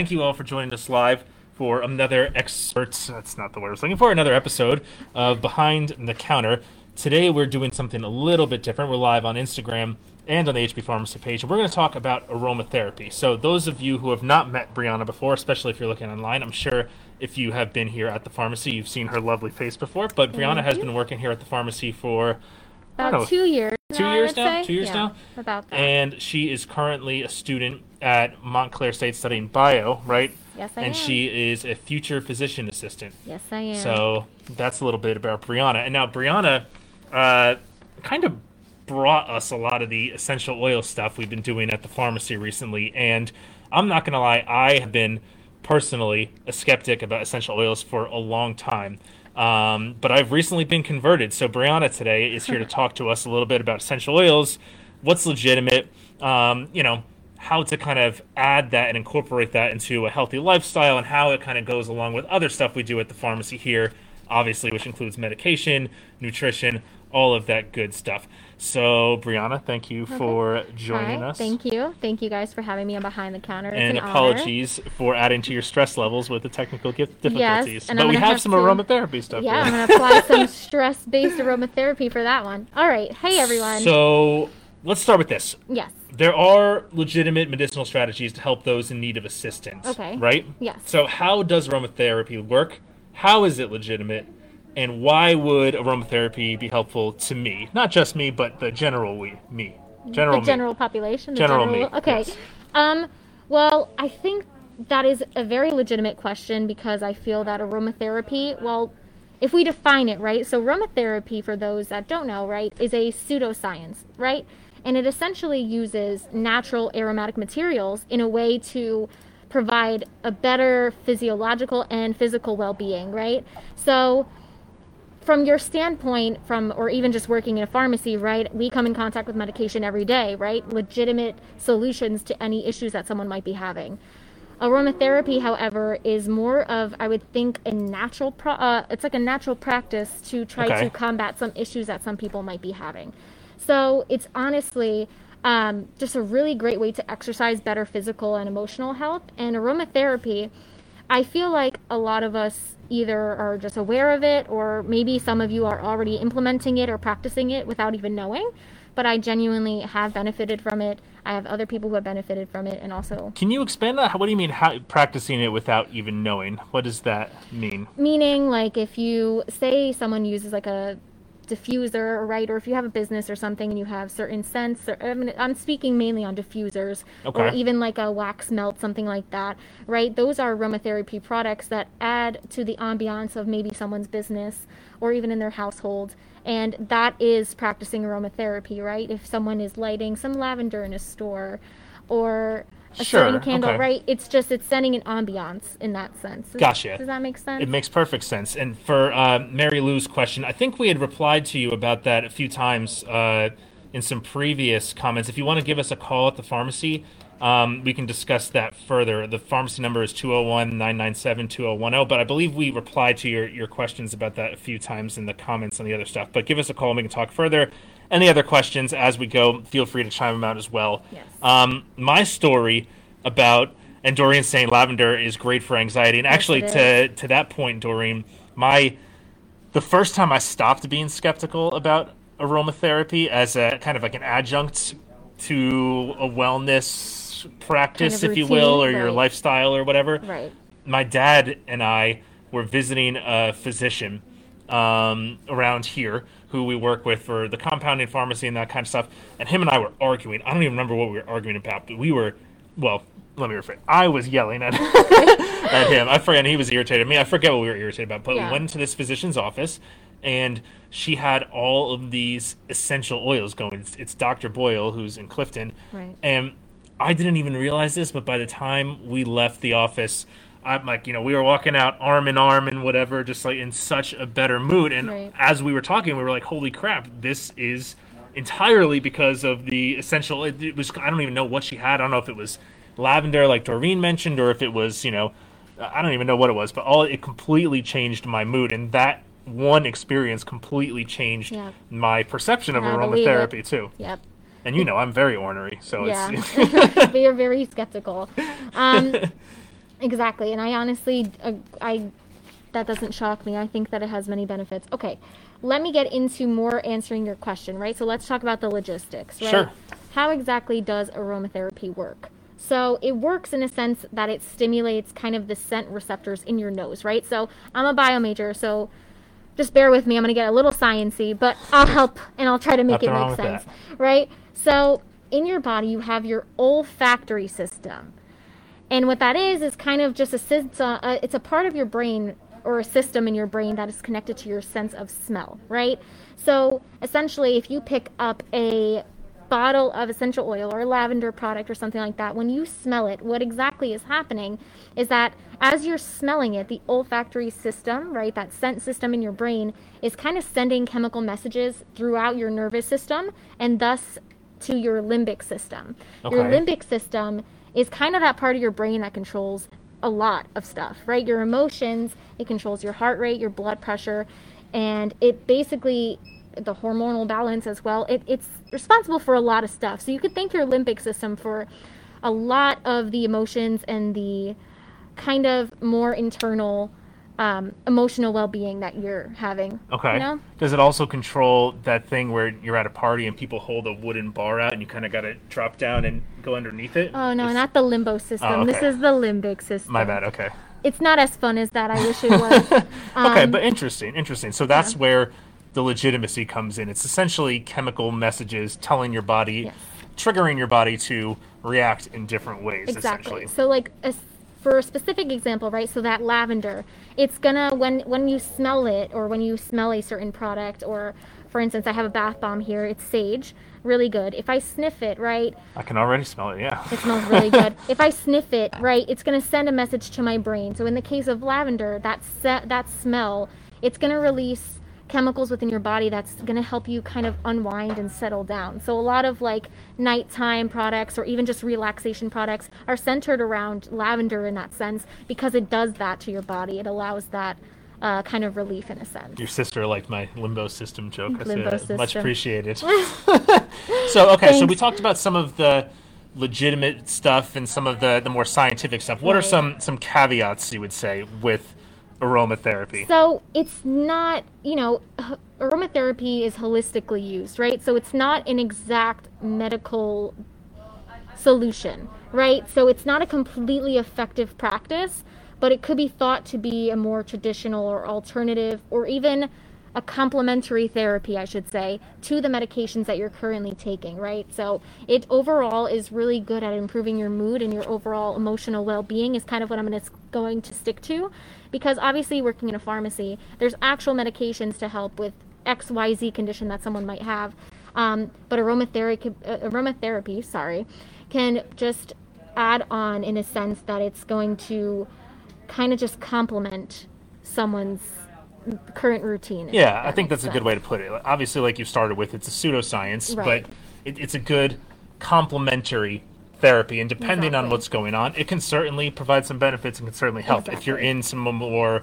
thank you all for joining us live for another expert. That's not the word I was looking for. Another episode of Behind the Counter. Today we're doing something a little bit different. We're live on Instagram and on the HB Pharmacy page, and we're going to talk about aromatherapy. So, those of you who have not met Brianna before, especially if you're looking online, I'm sure if you have been here at the pharmacy, you've seen her lovely face before. But Brianna has been working here at the pharmacy for About know, two years. Two I years now? say. Two years Yeah, now? About that. and she is currently a student at Montclair State studying bio, right? yes, I and am. she is a future physician assistant. Yes, I am. So that's a little bit about Brianna. And now Brianna uh, kind of brought us a lot of the essential oil stuff we've been doing at the pharmacy recently. And I'm not going to lie, I have been personally a skeptic about essential oils for a long time. Um, but I've recently been converted. So Brianna today is here to talk to us a little bit about essential oils, what's legitimate, um, you know, how to kind of add that and incorporate that into a healthy lifestyle and how it kind of goes along with other stuff we do at the pharmacy here, obviously, which includes medication, nutrition, all of that good stuff. So, Brianna, thank you for joining Hi, us. Thank you. Thank you guys for having me on Behind the Counter. It's And an honor. apologies for adding to your stress levels with the technical difficulties. and but we have, have some to- aromatherapy stuff. Yeah. I'm gonna apply some stress-based aromatherapy for that one. All right. Hey everyone. So, let's start with this. yes. There are legitimate medicinal strategies to help those in need of assistance. Okay. Right? Yes. So, how does aromatherapy work? How is it legitimate? And why would aromatherapy be helpful to me? Not just me, but the general we, me. General the me. general population. The General general, me, Okay. yes. Um. Well, I think that is a very legitimate question because I feel that aromatherapy. Well, if we define it right, so aromatherapy, for those that don't know, right, is a pseudoscience, right, and it essentially uses natural aromatic materials in a way to provide a better physiological and physical well-being, right? So from your standpoint from or even just working in a pharmacy right we come in contact with medication every day right legitimate solutions to any issues that someone might be having. Aromatherapy however is more of i would think a natural pro- uh, it's like a natural practice to try Okay. to combat some issues that some people might be having. So it's honestly um, just a really great way to exercise better physical and emotional health. And aromatherapy I feel like a lot of us either are just aware of it or maybe some of you are already implementing it or practicing it without even knowing. But I genuinely have benefited from it. I have other people who have benefited from it and also Can you expand that? What do you mean how, practicing it without even knowing? What does that mean? meaning like if you say someone uses like a diffuser right? Or if you have a business or something and you have certain scents or I mean, i'm speaking mainly on diffusers or even like a wax melt something like that right? Those are aromatherapy products that add to the ambiance of maybe someone's business or even in their household. And that is practicing aromatherapy right? If someone is lighting some lavender in a store or a Sure, certain candle okay. right it's just it's sending an ambiance in that sense Does- Gotcha. does that make sense It makes perfect sense. And for uh, Mary Lou's question, I think we had replied to you about that a few times uh, in some previous comments. If you want to give us a call at the pharmacy, um, we can discuss that further. The pharmacy number is 201 997 2010. But I believe we replied to your, your questions about that a few times in the comments and the other stuff. But give us a call and we can talk further. Any other questions as we go, feel free to chime them out as well. Yes. Um, my story about and Doreen saying lavender is great for anxiety. And actually, it to to that point, Doreen, my the first time I stopped being skeptical about aromatherapy as a kind of like an adjunct to a wellness practice, Kind of if you will, or routine, your lifestyle or whatever right my dad and I were visiting a physician um, around here who we work with for the compounding pharmacy and that kind of stuff. And him and I were arguing. I don't even remember what we were arguing about, but we were, well, let me rephrase. I was yelling at, at him. I forget. And he was irritated at me. I forget what we were irritated about. But Yeah. we went into this physician's office, and she had all of these essential oils going. It's, it's Dr. Boyle, who's in Clifton. Right. And I didn't even realize this, but by the time we left the office, I'm like, you know, we were walking out arm in arm and whatever, just like in such a better mood. And Right. as we were talking, we were like, holy crap, this is entirely because of the essential. It, it was, I don't even know what she had. I don't know if it was lavender, like Doreen mentioned, or if it was, you know, I don't even know what it was, but all it completely changed my mood. And that one experience completely changed Yeah. my perception of I believe it. aromatherapy, too. Yep. And you know, I'm very ornery, so Yeah. it's. but you're very skeptical. Um, Exactly, and I honestly, uh, I that doesn't shock me. I think that it has many benefits. Okay, let me get into more answering your question, right? So let's talk about the logistics, right? Sure. How exactly does aromatherapy work? So it works in a sense that it stimulates kind of the scent receptors in your nose, right? So I'm a bio major, so just bear with me. I'm going to get a little sciency, but I'll help and I'll try to make Nothing it make sense, that. right? So in your body, you have your olfactory system. And what that is is kind of just a system. Uh, it's a part of your brain or a system in your brain that is connected to your sense of smell, right? So essentially, if you pick up a bottle of essential oil or a lavender product or something like that, when you smell it, what exactly is happening is that as you're smelling it, the olfactory system, right, that scent system in your brain, is kind of sending chemical messages throughout your nervous system and thus to your limbic system. Your limbic system is kind of that part of your brain that controls a lot of stuff, right? Your emotions, it controls your heart rate, your blood pressure, and it basically the hormonal balance as well. It, it's responsible for a lot of stuff. So you could thank your limbic system for a lot of the emotions and the kind of more internal um, emotional well-being that you're having. Okay. You know? Does it also control that thing where you're at a party and people hold a wooden bar out and you kind of got to drop down and go underneath it? Oh no, not the limbo system. Oh, This is the limbic system. My bad. Okay. It's not as fun as that. I wish it was. okay, Um, but interesting, interesting. So that's where the legitimacy comes in. It's essentially chemical messages telling your body, Yes. triggering your body to react in different ways. exactly Essentially. so like a, for a specific example right so that lavender it's gonna when when you smell it or when you smell a certain product or for instance i have a bath bomb here it's sage really good if i sniff it right I can already smell it. Yeah. it smells really good if i sniff it right it's going to send a message to my brain so in the case of lavender that se- that smell it's going to release chemicals within your body that's going to help you kind of unwind and settle down so a lot of like nighttime products or even just relaxation products are centered around lavender in that sense because it does that to your body it allows that uh, kind of relief in a sense Your sister liked my limbo system joke. I Limbo said, Much appreciated. so okay, so we talked about some of the legitimate stuff and some of the, the more scientific stuff. What are some some caveats you would say with aromatherapy? So it's not, you know, aromatherapy is holistically used, right? So it's not an exact medical solution, right? So it's not a completely effective practice, but it could be thought to be a more traditional or alternative or even a complementary therapy, I should say, to the medications that you're currently taking, right? So it overall is really good at improving your mood and your overall emotional well-being is kind of what I'm gonna, stick to because obviously working in a pharmacy, there's actual medications to help with XYZ condition that someone might have. Um, but aromatherapy, uh, aromatherapy, sorry, can just add on in a sense that it's going to kind of just complement someone's current routine. Yeah, I think that's a good way to put it. Obviously, like you started with, it's a pseudoscience, Right. but it, it's a good complementary therapy. And depending on what's going on, it can certainly provide some benefits and can certainly help. If you're in some more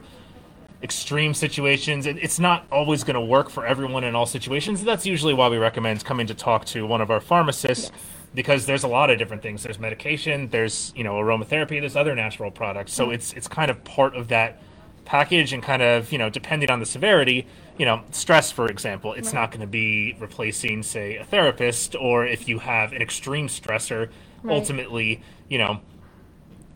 extreme situations, it, it's not always going to work for everyone in all situations. That's usually why we recommend coming to talk to one of our pharmacists. Because there's a lot of different things. There's medication. There's you know aromatherapy. There's other natural products. So mm-hmm. it's it's kind of part of that package and kind of you know depending on the severity you know stress for example it's not going to be replacing say a therapist or if you have an extreme stressor Right. ultimately you know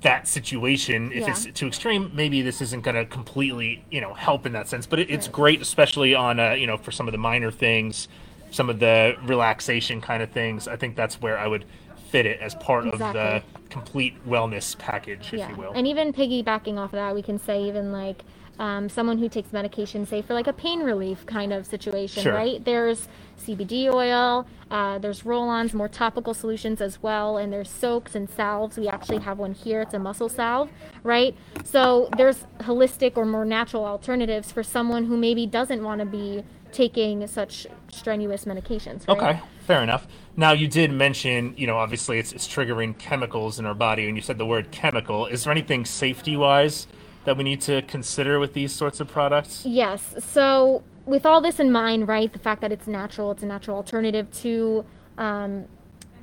that situation if Yeah. it's too extreme maybe this isn't going to completely you know help in that sense but it, it's great especially on uh, you know for some of the minor things some of the relaxation kind of things i think that's where i would fit it as part of the complete wellness package if yeah. you will And even piggybacking off of that, we can say even like um, someone who takes medication, say for like a pain relief kind of situation, Sure. right? There's CBD oil, uh, there's roll-ons, more topical solutions as well, and there's soaks and salves. We actually have one here. It's a muscle salve, right? So there's holistic or more natural alternatives for someone who maybe doesn't want to be taking such strenuous medications. Right? Okay, fair enough. Now you did mention, you know, obviously it's it's triggering chemicals in our body, and you said the word chemical. Is there anything safety wise that we need to consider with these sorts of products? Yes. So, with all this in mind, right, the fact that it's natural, it's a natural alternative to um,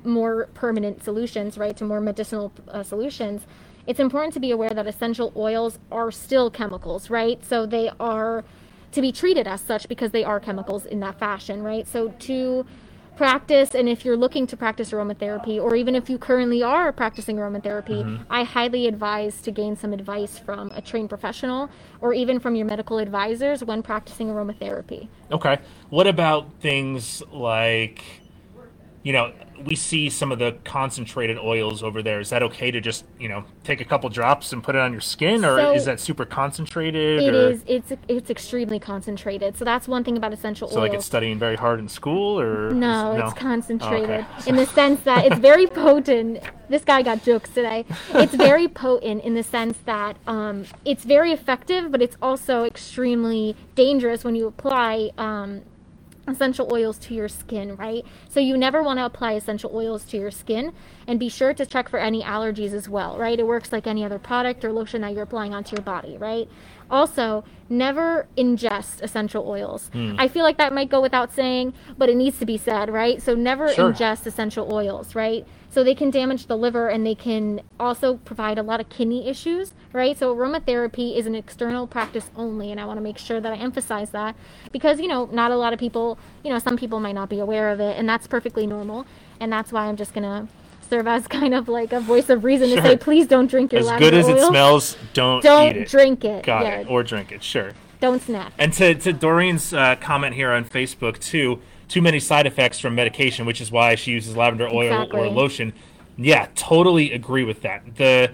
more permanent solutions, right, to more medicinal uh, solutions, it's important to be aware that essential oils are still chemicals, right? So they are to be treated as such because they are chemicals in that fashion, right? So to practice and if you're looking to practice aromatherapy or even if you currently are practicing aromatherapy Mm-hmm. i highly advise to gain some advice from a trained professional or even from your medical advisors when practicing aromatherapy Okay. What about things like, you know, we see some of the concentrated oils over there. Is that okay to just, you know, take a couple drops and put it on your skin, or So- is that super concentrated? It or, is. It's it's extremely concentrated. So that's one thing about essential So oils. So like it's studying very hard in school, or no, is- it's concentrated Okay. in the sense that it's very potent. This guy got jokes today. It's very potent in the sense that um, it's very effective, but it's also extremely dangerous when you apply um, essential oils to your skin, right? So you never want to apply essential oils to your skin and be sure to check for any allergies as well, right? It works like any other product or lotion that you're applying onto your body, right? Also, never ingest essential oils. Hmm. I feel like that might go without saying, but it needs to be said, right? So never Sure. ingest essential oils, right? So they can damage the liver and they can also provide a lot of kidney issues, right? So aromatherapy is an external practice only, and I want to make sure that I emphasize that because, you know, not a lot of people, you know, some people might not be aware of it, and that's perfectly normal. And that's why I'm just going to serve as kind of like a voice of reason to say, please don't drink your lavender. As good as it smells, don't, Don't eat it. drink it. Got yeah, it. Or drink it. Sure. don't snap. And to, to Doreen's uh, comment here on Facebook too, too many side effects from medication, which is why she uses lavender oil or lotion. Yeah, totally agree with that. The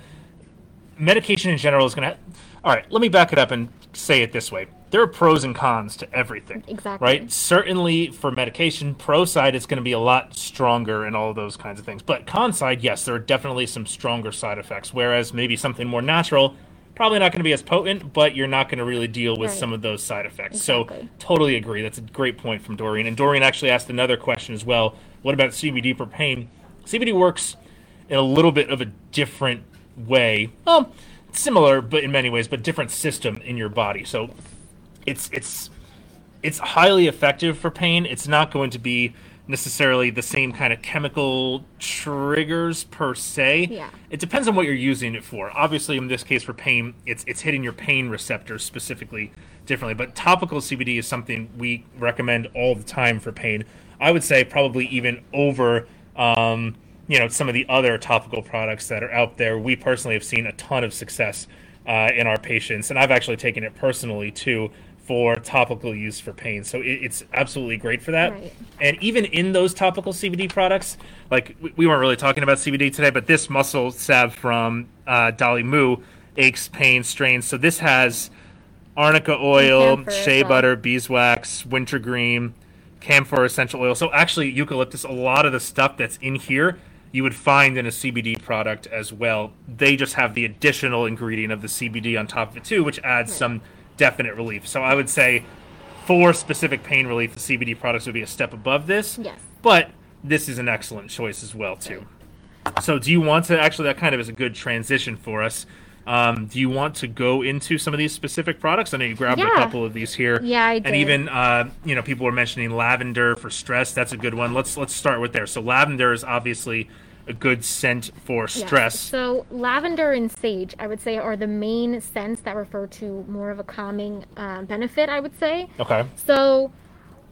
medication in general is going to. All right, let me back it up and say it this way. There are pros and cons to everything. Exactly. Right? Certainly for medication, pro side, it's going to be a lot stronger and all of those kinds of things. But con side, yes, there are definitely some stronger side effects. Whereas maybe something more natural, probably not going to be as potent, but you're not going to really deal with Right. some of those side effects. Exactly. So totally agree. That's a great point from Doreen. And Doreen actually asked another question as well. What about CBD for pain? CBD works in a little bit of a different way. Well, similar, but in many ways, but different system in your body. So it's it's it's highly effective for pain. It's not going to be necessarily the same kind of chemical triggers per se. Yeah. It depends on what you're using it for. Obviously, in this case for pain, it's it's hitting your pain receptors specifically differently. But topical CBD is something we recommend all the time for pain. I would say probably even over um, you know some of the other topical products that are out there. We personally have seen a ton of success uh, in our patients, and I've actually taken it personally too for topical use for pain. So it, it's absolutely great for that. Right. And even in those topical CBD products, like we- we weren't really talking about CBD today, but this muscle salve from uh, Dolly Moo aches, pain, strains. So this has arnica oil, shea well. butter, beeswax, wintergreen, camphor essential oil. So actually, eucalyptus. A lot of the stuff that's in here you would find in a CBD product as well. They just have the additional ingredient of the CBD on top of it too, which adds some definite relief. So I would say for specific pain relief, the CBD products would be a step above this. Yes. But this is an excellent choice as well too. So do you want to actually that kind of is a good transition for us. Um, do you want to go into some of these specific products? I know you grabbed a couple of these here. Yeah, I did. And even uh, you know people were mentioning lavender for stress. That's a good one. Let's let's start with there. So lavender is obviously a good scent for Yes. stress. So lavender and sage, I would say, are the main scents that refer to more of a calming uh, benefit. I would say. Okay. So,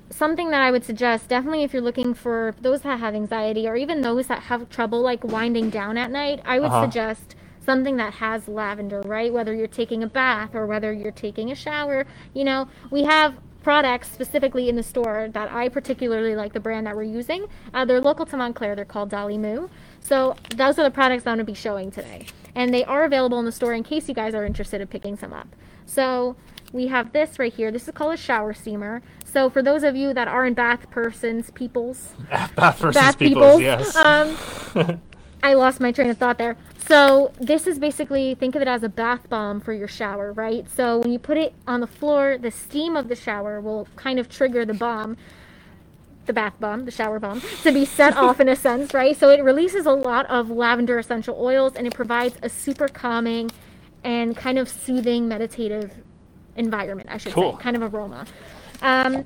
something that I would suggest, definitely if you're looking for those that have anxiety or even those that have trouble like winding down at night, I would Uh-huh. suggest something that has lavender, right? Whether you're taking a bath or whether you're taking a shower, you know, we have products specifically in the store that I particularly like the brand that we're using. Uh, they're local to Montclair. They're called Dolly Moo. So those are the products I'm going to be showing today. And they are available in the store in case you guys are interested in picking some up. So we have this right here. This is called a shower steamer. So for those of you that aren't bath persons, peoples, Bath persons, bath peoples, peoples, yes. um, I lost my train of thought there. So this is basically think of it as a bath bomb for your shower, right? So when you put it on the floor, the steam of the shower will kind of trigger the bomb, the bath bomb, the shower bomb, to be set off in a sense, right? So it releases a lot of lavender essential oils and it provides a super calming and kind of soothing meditative environment, I should Cool. say, kind of aroma. Um,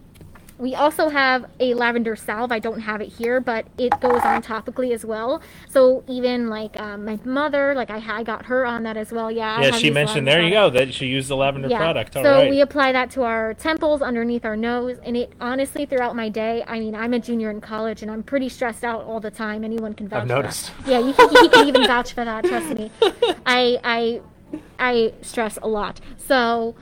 we also have a lavender salve. I don't have it here, but it goes on topically as well. So even like um, my mother, like I, I got her on that as well. Yeah. Yeah, she mentioned. There you go. That she used the lavender product. All so right. we apply that to our temples underneath our nose, and it honestly throughout my day. I mean, I'm a junior in college, and I'm pretty stressed out all the time. Anyone can vouch. I've for that. noticed. Yeah, you can, he can even vouch for that. Trust me. I I I stress a lot. So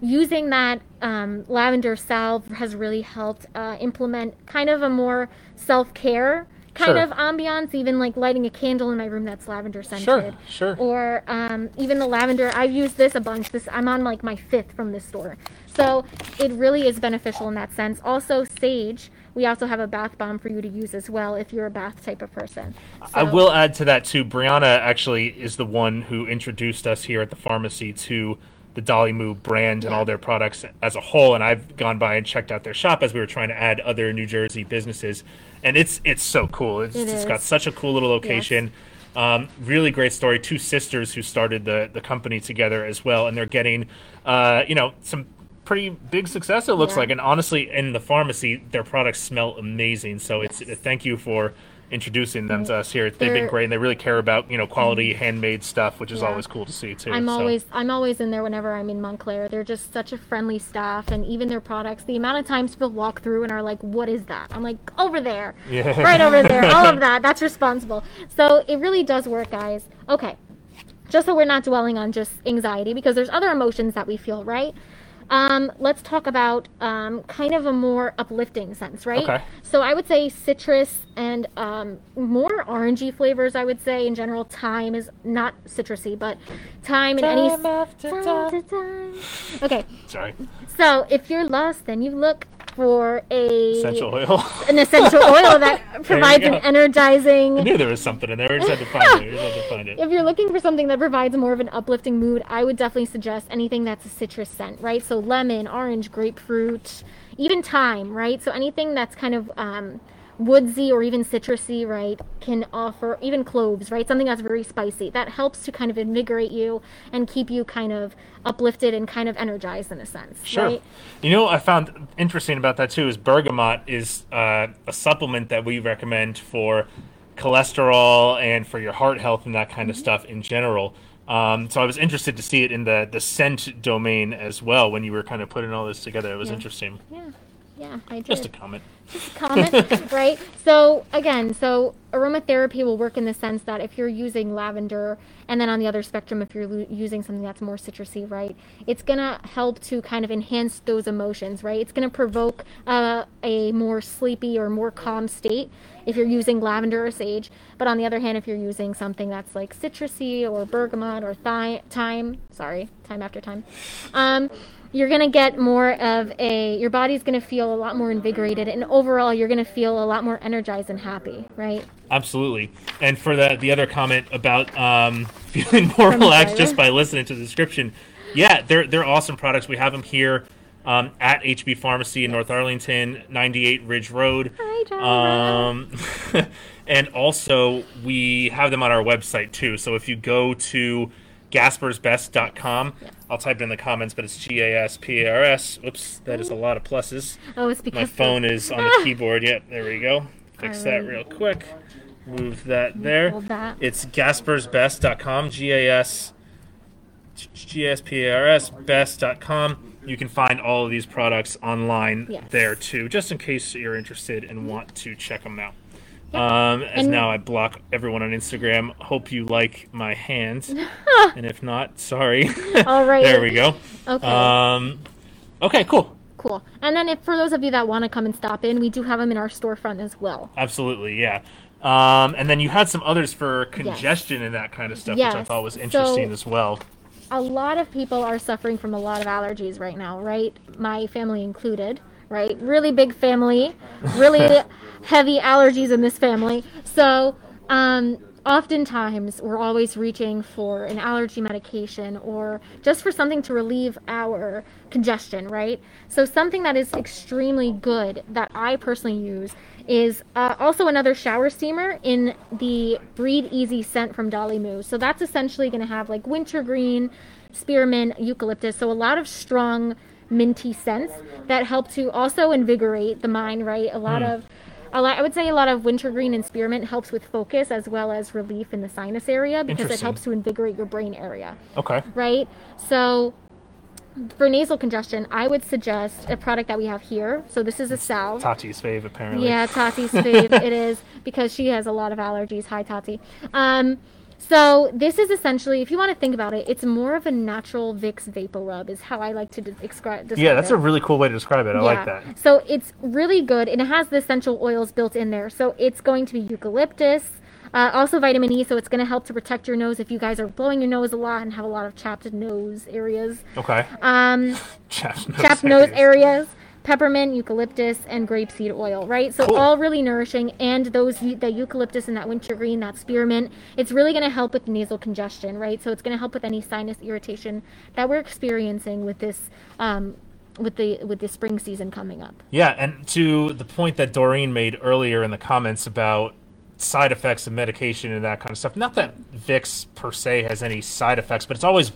using that um, lavender salve has really helped uh, implement kind of a more self care kind Sure. of ambiance. Even like lighting a candle in my room that's lavender scented Sure, sure. or um, even the lavender. I've used this a bunch. This I'm on like my fifth from this store, so it really is beneficial in that sense. Also, sage. We also have a bath bomb for you to use as well if you're a bath type of person. I will add to that too. Brianna actually is the one who introduced us here at the pharmacy to the Dolly Moo brand and all their products as a whole. And I've gone by and checked out their shop as we were trying to add other New Jersey businesses. And it's it's so cool. It's, It it's is. got such a cool little location. Um, really great story. Two sisters who started the the company together as well, and they're getting, uh, you know, some pretty big success. It looks Yeah. like, and honestly, in the pharmacy, their products smell amazing. So it's thank you for introducing them to us here. They've been great, and they really care about you know quality mm-hmm. handmade stuff, which is Yeah. always cool to see too. I'm So, always I'm always in there whenever I'm in Montclair. They're just such a friendly staff, and even their products. The amount of times people walk through and are like, "What is that?" I'm like, "Over there, Yeah. right over there." All of that. That's responsible. So it really does work, guys. Okay, just so we're not dwelling on just anxiety, because there's other emotions that we feel, right? Um, let's talk about um, kind of a more uplifting sense, right? Okay. So I would say citrus and um, more orangey flavors. I would say in general, thyme is not citrusy, but thyme and any Time after time time. time. Okay, Sorry, so if you're lost, then you look for a essential oil. an essential oil that provides an energizing. I knew there was something in there. I just had to find it. I just had to find it. If you're looking for something that provides more of an uplifting mood, I would definitely suggest anything that's a citrus scent, right? So lemon, orange, grapefruit, even thyme, right? So anything that's kind of um, woodsy or even citrusy, right, can offer even cloves, right? Something that's very spicy. That helps to kind of invigorate you and keep you kind of uplifted and kind of energized in a sense, Sure. right? You know what I found interesting about that too is bergamot is uh, a supplement that we recommend for cholesterol and for your heart health and that kind of stuff in general. Um, so I was interested to see it in the the scent domain as well when you were kind of putting all this together. It was Yeah. interesting. Yeah, yeah, I did. Just a comment. comment, right? So again, so aromatherapy will work in the sense that if you're using lavender, and then on the other spectrum, if you're lu- using something that's more citrusy, right, it's gonna help to kind of enhance those emotions, right? It's gonna provoke uh, a more sleepy or more calm state if you're using lavender or sage. But on the other hand, if you're using something that's like citrusy or bergamot or thi- thyme, sorry, time after time, um, you're going to get more of a your body's going to feel a lot more invigorated and overall you're going to feel a lot more energized and happy right Absolutely. And for the the other comment about um, feeling more From relaxed just by listening to the description, yeah, they're they're awesome products. We have them here um, at HB Pharmacy in North Arlington, 98 Ridge Road. Hi, Tyler. Um, and also we have them on our website too. So if you go to gasparsbest.com, I'll type it in the comments, but it's G A S P A R S. Oops, that is a lot of pluses. oh it's because My the- phone is on the keyboard. Yep, there we go. Fix that real quick. Move that there. Hold that. It's gasparsbest.com. G A S G S P A R S best.com. You can find all of these products online Yes. there too, just in case you're interested and want to check them out. Um, as And- now I block everyone on Instagram. Hope you like my hands, and if not, sorry. all right there we go. okay Um, okay, cool. cool and then if for those of you that want to come and stop in we do have them in our storefront as well Absolutely, yeah. Um, and then you had some others for congestion and that kind of stuff, which I thought was interesting So- as well. a lot of people are suffering from a lot of allergies right now, right? My family included, right? Really big family, really heavy allergies in this family. So, um, oftentimes we're always reaching for an allergy medication or just for something to relieve our congestion, right? So, something that is extremely good that I personally use is uh, also another shower steamer in the Breathe Easy scent from Dolly Moo. So that's essentially going to have like wintergreen, spearmint, eucalyptus. So a lot of strong minty scents that help to also invigorate the mind. Right, a lot of a lot, I would say a lot of wintergreen and spearmint helps with focus as well as relief in the sinus area because it helps to invigorate your brain area Okay. right? So for nasal congestion, I would suggest a product that we have here. So this is a salve. Tati's fave, apparently. Yeah, Tati's fave. it is because she has a lot of allergies. Hi, Tati. Um, so this is essentially, if you want to think about it, it's more of a natural Vicks vapor rub. Is how I like to de- describe. Yeah, that's it. a really cool way to describe it. I like that. So it's really good, and it has the essential oils built in there. So it's going to be eucalyptus, uh, also vitamin E. So it's going to help to protect your nose if you guys are blowing your nose a lot and have a lot of chapped nose areas. Okay. Um, Chapped nose chapped nose areas. areas. Peppermint, eucalyptus, and grapeseed oil, right? So Cool. all really nourishing, and those the eucalyptus and that wintergreen, that spearmint, it's really going to help with nasal congestion, right? So it's going to help with any sinus irritation that we're experiencing with this, um, with the with the spring season coming up. Yeah, and to the point that Doreen made earlier in the comments about side effects of medication and that kind of stuff. Not that Vicks per se has any side effects, but it's always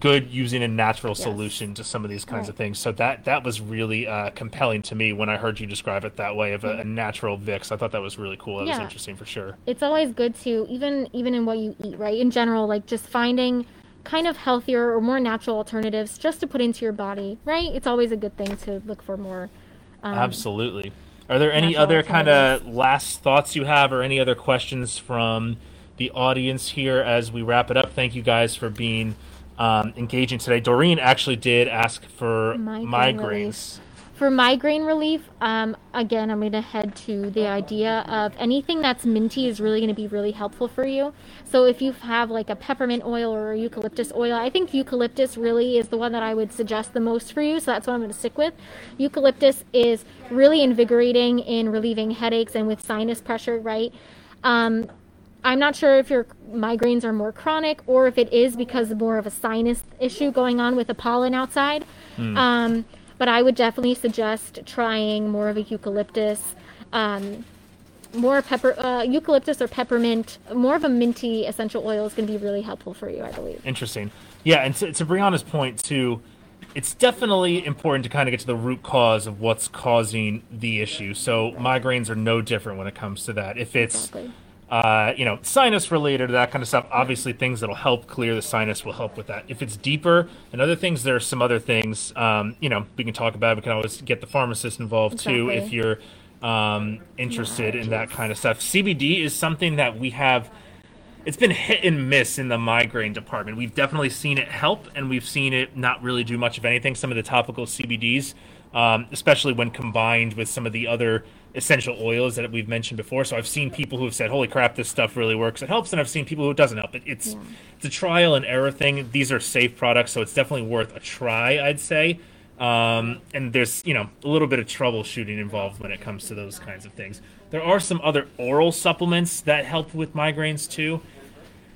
good using a natural solution to some of these kinds of things. So that that was really uh, compelling to me when I heard you describe it that way of a, a natural Vicks. I thought that was really cool. That was interesting for sure. it's always good to even even in what you eat right in general like just finding kind of healthier or more natural alternatives just to put into your body right it's always a good thing to look for more um, Absolutely. Are there any other kind of last thoughts you have, or any other questions from the audience here as we wrap it up? Thank you guys for being um, engaging today. Doreen actually did ask for Migraine migraines. relief. for migraine relief um, again i'm going to head to the idea of anything that's minty is really going to be really helpful for you so if you have like a peppermint oil or a eucalyptus oil i think eucalyptus really is the one that i would suggest the most for you so that's what i'm going to stick with eucalyptus is really invigorating in relieving headaches and with sinus pressure right um, I'm not sure if your migraines are more chronic or if it is because more of a sinus issue going on with the pollen outside. Um, but I would definitely suggest trying more of a eucalyptus, um, more pepper, uh, eucalyptus or peppermint, more of a minty essential oil is going to be really helpful for you, I believe. Interesting. Yeah, and to, to Brianna's point too, it's definitely important to kind of get to the root cause of what's causing the issue. So migraines are no different when it comes to that. If it's Exactly. Uh, you know, sinus related, that kind of stuff. Obviously, things that'll help clear the sinus will help with that. If it's deeper and other things, there are some other things. Um, you know, we can talk about. We can always get the pharmacist involved too if you're um, interested in that kind of stuff. CBD is something that we have. It's been hit and miss in the migraine department. We've definitely seen it help, and we've seen it not really do much of anything. Some of the topical CBDs, um, especially when combined with some of the other essential oils that we've mentioned before. So I've seen people who have said, "Holy crap, this stuff really works! It helps," and I've seen people who it doesn't help. It, it's it's a trial and error thing. These are safe products, so it's definitely worth a try. I'd say. Um, and there's you know a little bit of troubleshooting involved when it comes to those kinds of things. There are some other oral supplements that help with migraines too.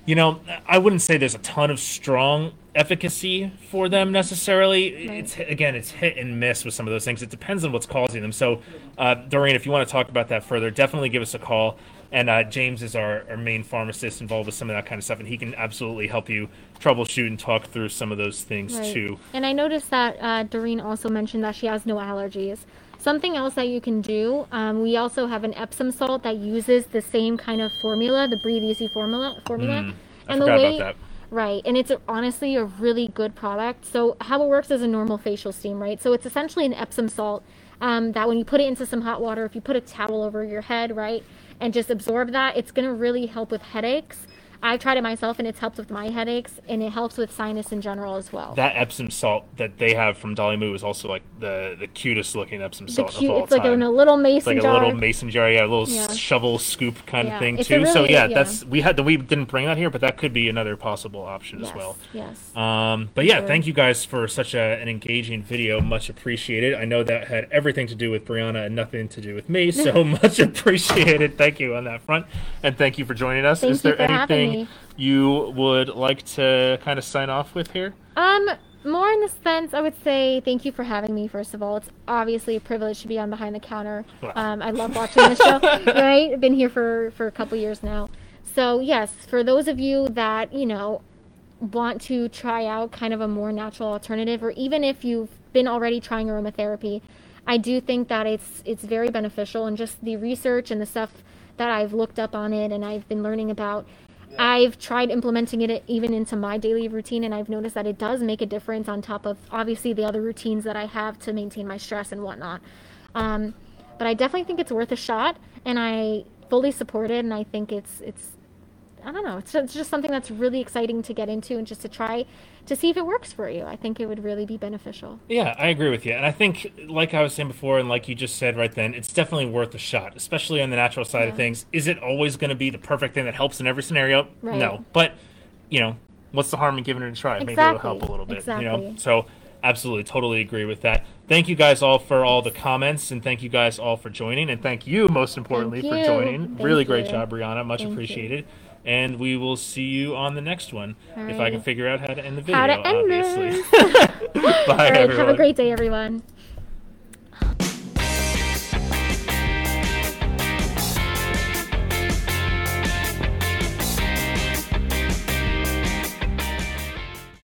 You know, I wouldn't say there's a ton of strong efficacy for them necessarily. It's again, it's hit and miss with some of those things. It depends on what's causing them. So, uh, Doreen, if you want to talk about that further, definitely give us a call. And uh, James is our, our main pharmacist involved with some of that kind of stuff, and he can absolutely help you troubleshoot and talk through some of those things Right. too. And I noticed that uh, Doreen also mentioned that she has no allergies. Something else that you can do, um, we also have an Epsom salt that uses the same kind of formula, the Breathe Easy formula. formula. Mm, I forgot about that. Right, and it's honestly a really good product. So how it works is a normal facial steam, right? So it's essentially an Epsom salt um, that when you put it into some hot water, if you put a towel over your head, right, and just absorb that, it's going to really help with headaches. I've tried it myself, and it's helped with my headaches, and it helps with sinus in general as well. That Epsom salt that they have from Dolly Moo is also like the, the cutest looking Epsom the salt cute, of all it's like in a little mason It's like jar. a little mason jar, yeah, a little Yeah. shovel scoop kind Yeah, of thing it's too. so yeah, yeah. that's we had we didn't bring that here, but that could be another possible option yes, as well. Yes. Um, but yeah, Sure. thank you guys for such a, an engaging video. Much appreciated. I know that had everything to do with Brianna and nothing to do with me, so much appreciated. Thank you on that front, and thank you for joining us. Thank Is there having anything you would like to kind of sign off with here? Um, more in the sense, I would say thank you for having me. First of all, it's obviously a privilege to be on behind the counter. Wow. Um, I love watching the show. right, I've been here for for a couple years now. So yes, for those of you that you know want to try out kind of a more natural alternative, or even if you've been already trying aromatherapy, I do think that it's it's very beneficial and just the research and the stuff that I've looked up on it and I've been learning about. I've tried implementing it even into my daily routine and I've noticed that it does make a difference on top of obviously the other routines that I have to maintain my stress and whatnot. Um, but I definitely think it's worth a shot and I fully support it and I think it's it's I don't know. It's just, it's just something that's really exciting to get into and just to try to see if it works for you. I think it would really be beneficial. Yeah, I agree with you. And I think, like I was saying before, and like you just said right then, it's definitely worth a shot, especially on the natural side Yeah. of things. Is it always going to be the perfect thing that helps in every scenario? Right. No. But, you know, what's the harm in giving it a try? Exactly. Maybe it'll help a little bit. Exactly. You know? So, absolutely, totally agree with that. Thank you guys all for all the comments, and thank you guys all for joining. And thank you, most importantly, Thank for joining. Thank really great job, Brianna. Much Thank you. And we will see you on the next one if I can figure out how to end the video. How to end obviously. this. Bye, All right, everyone. have a great day, everyone.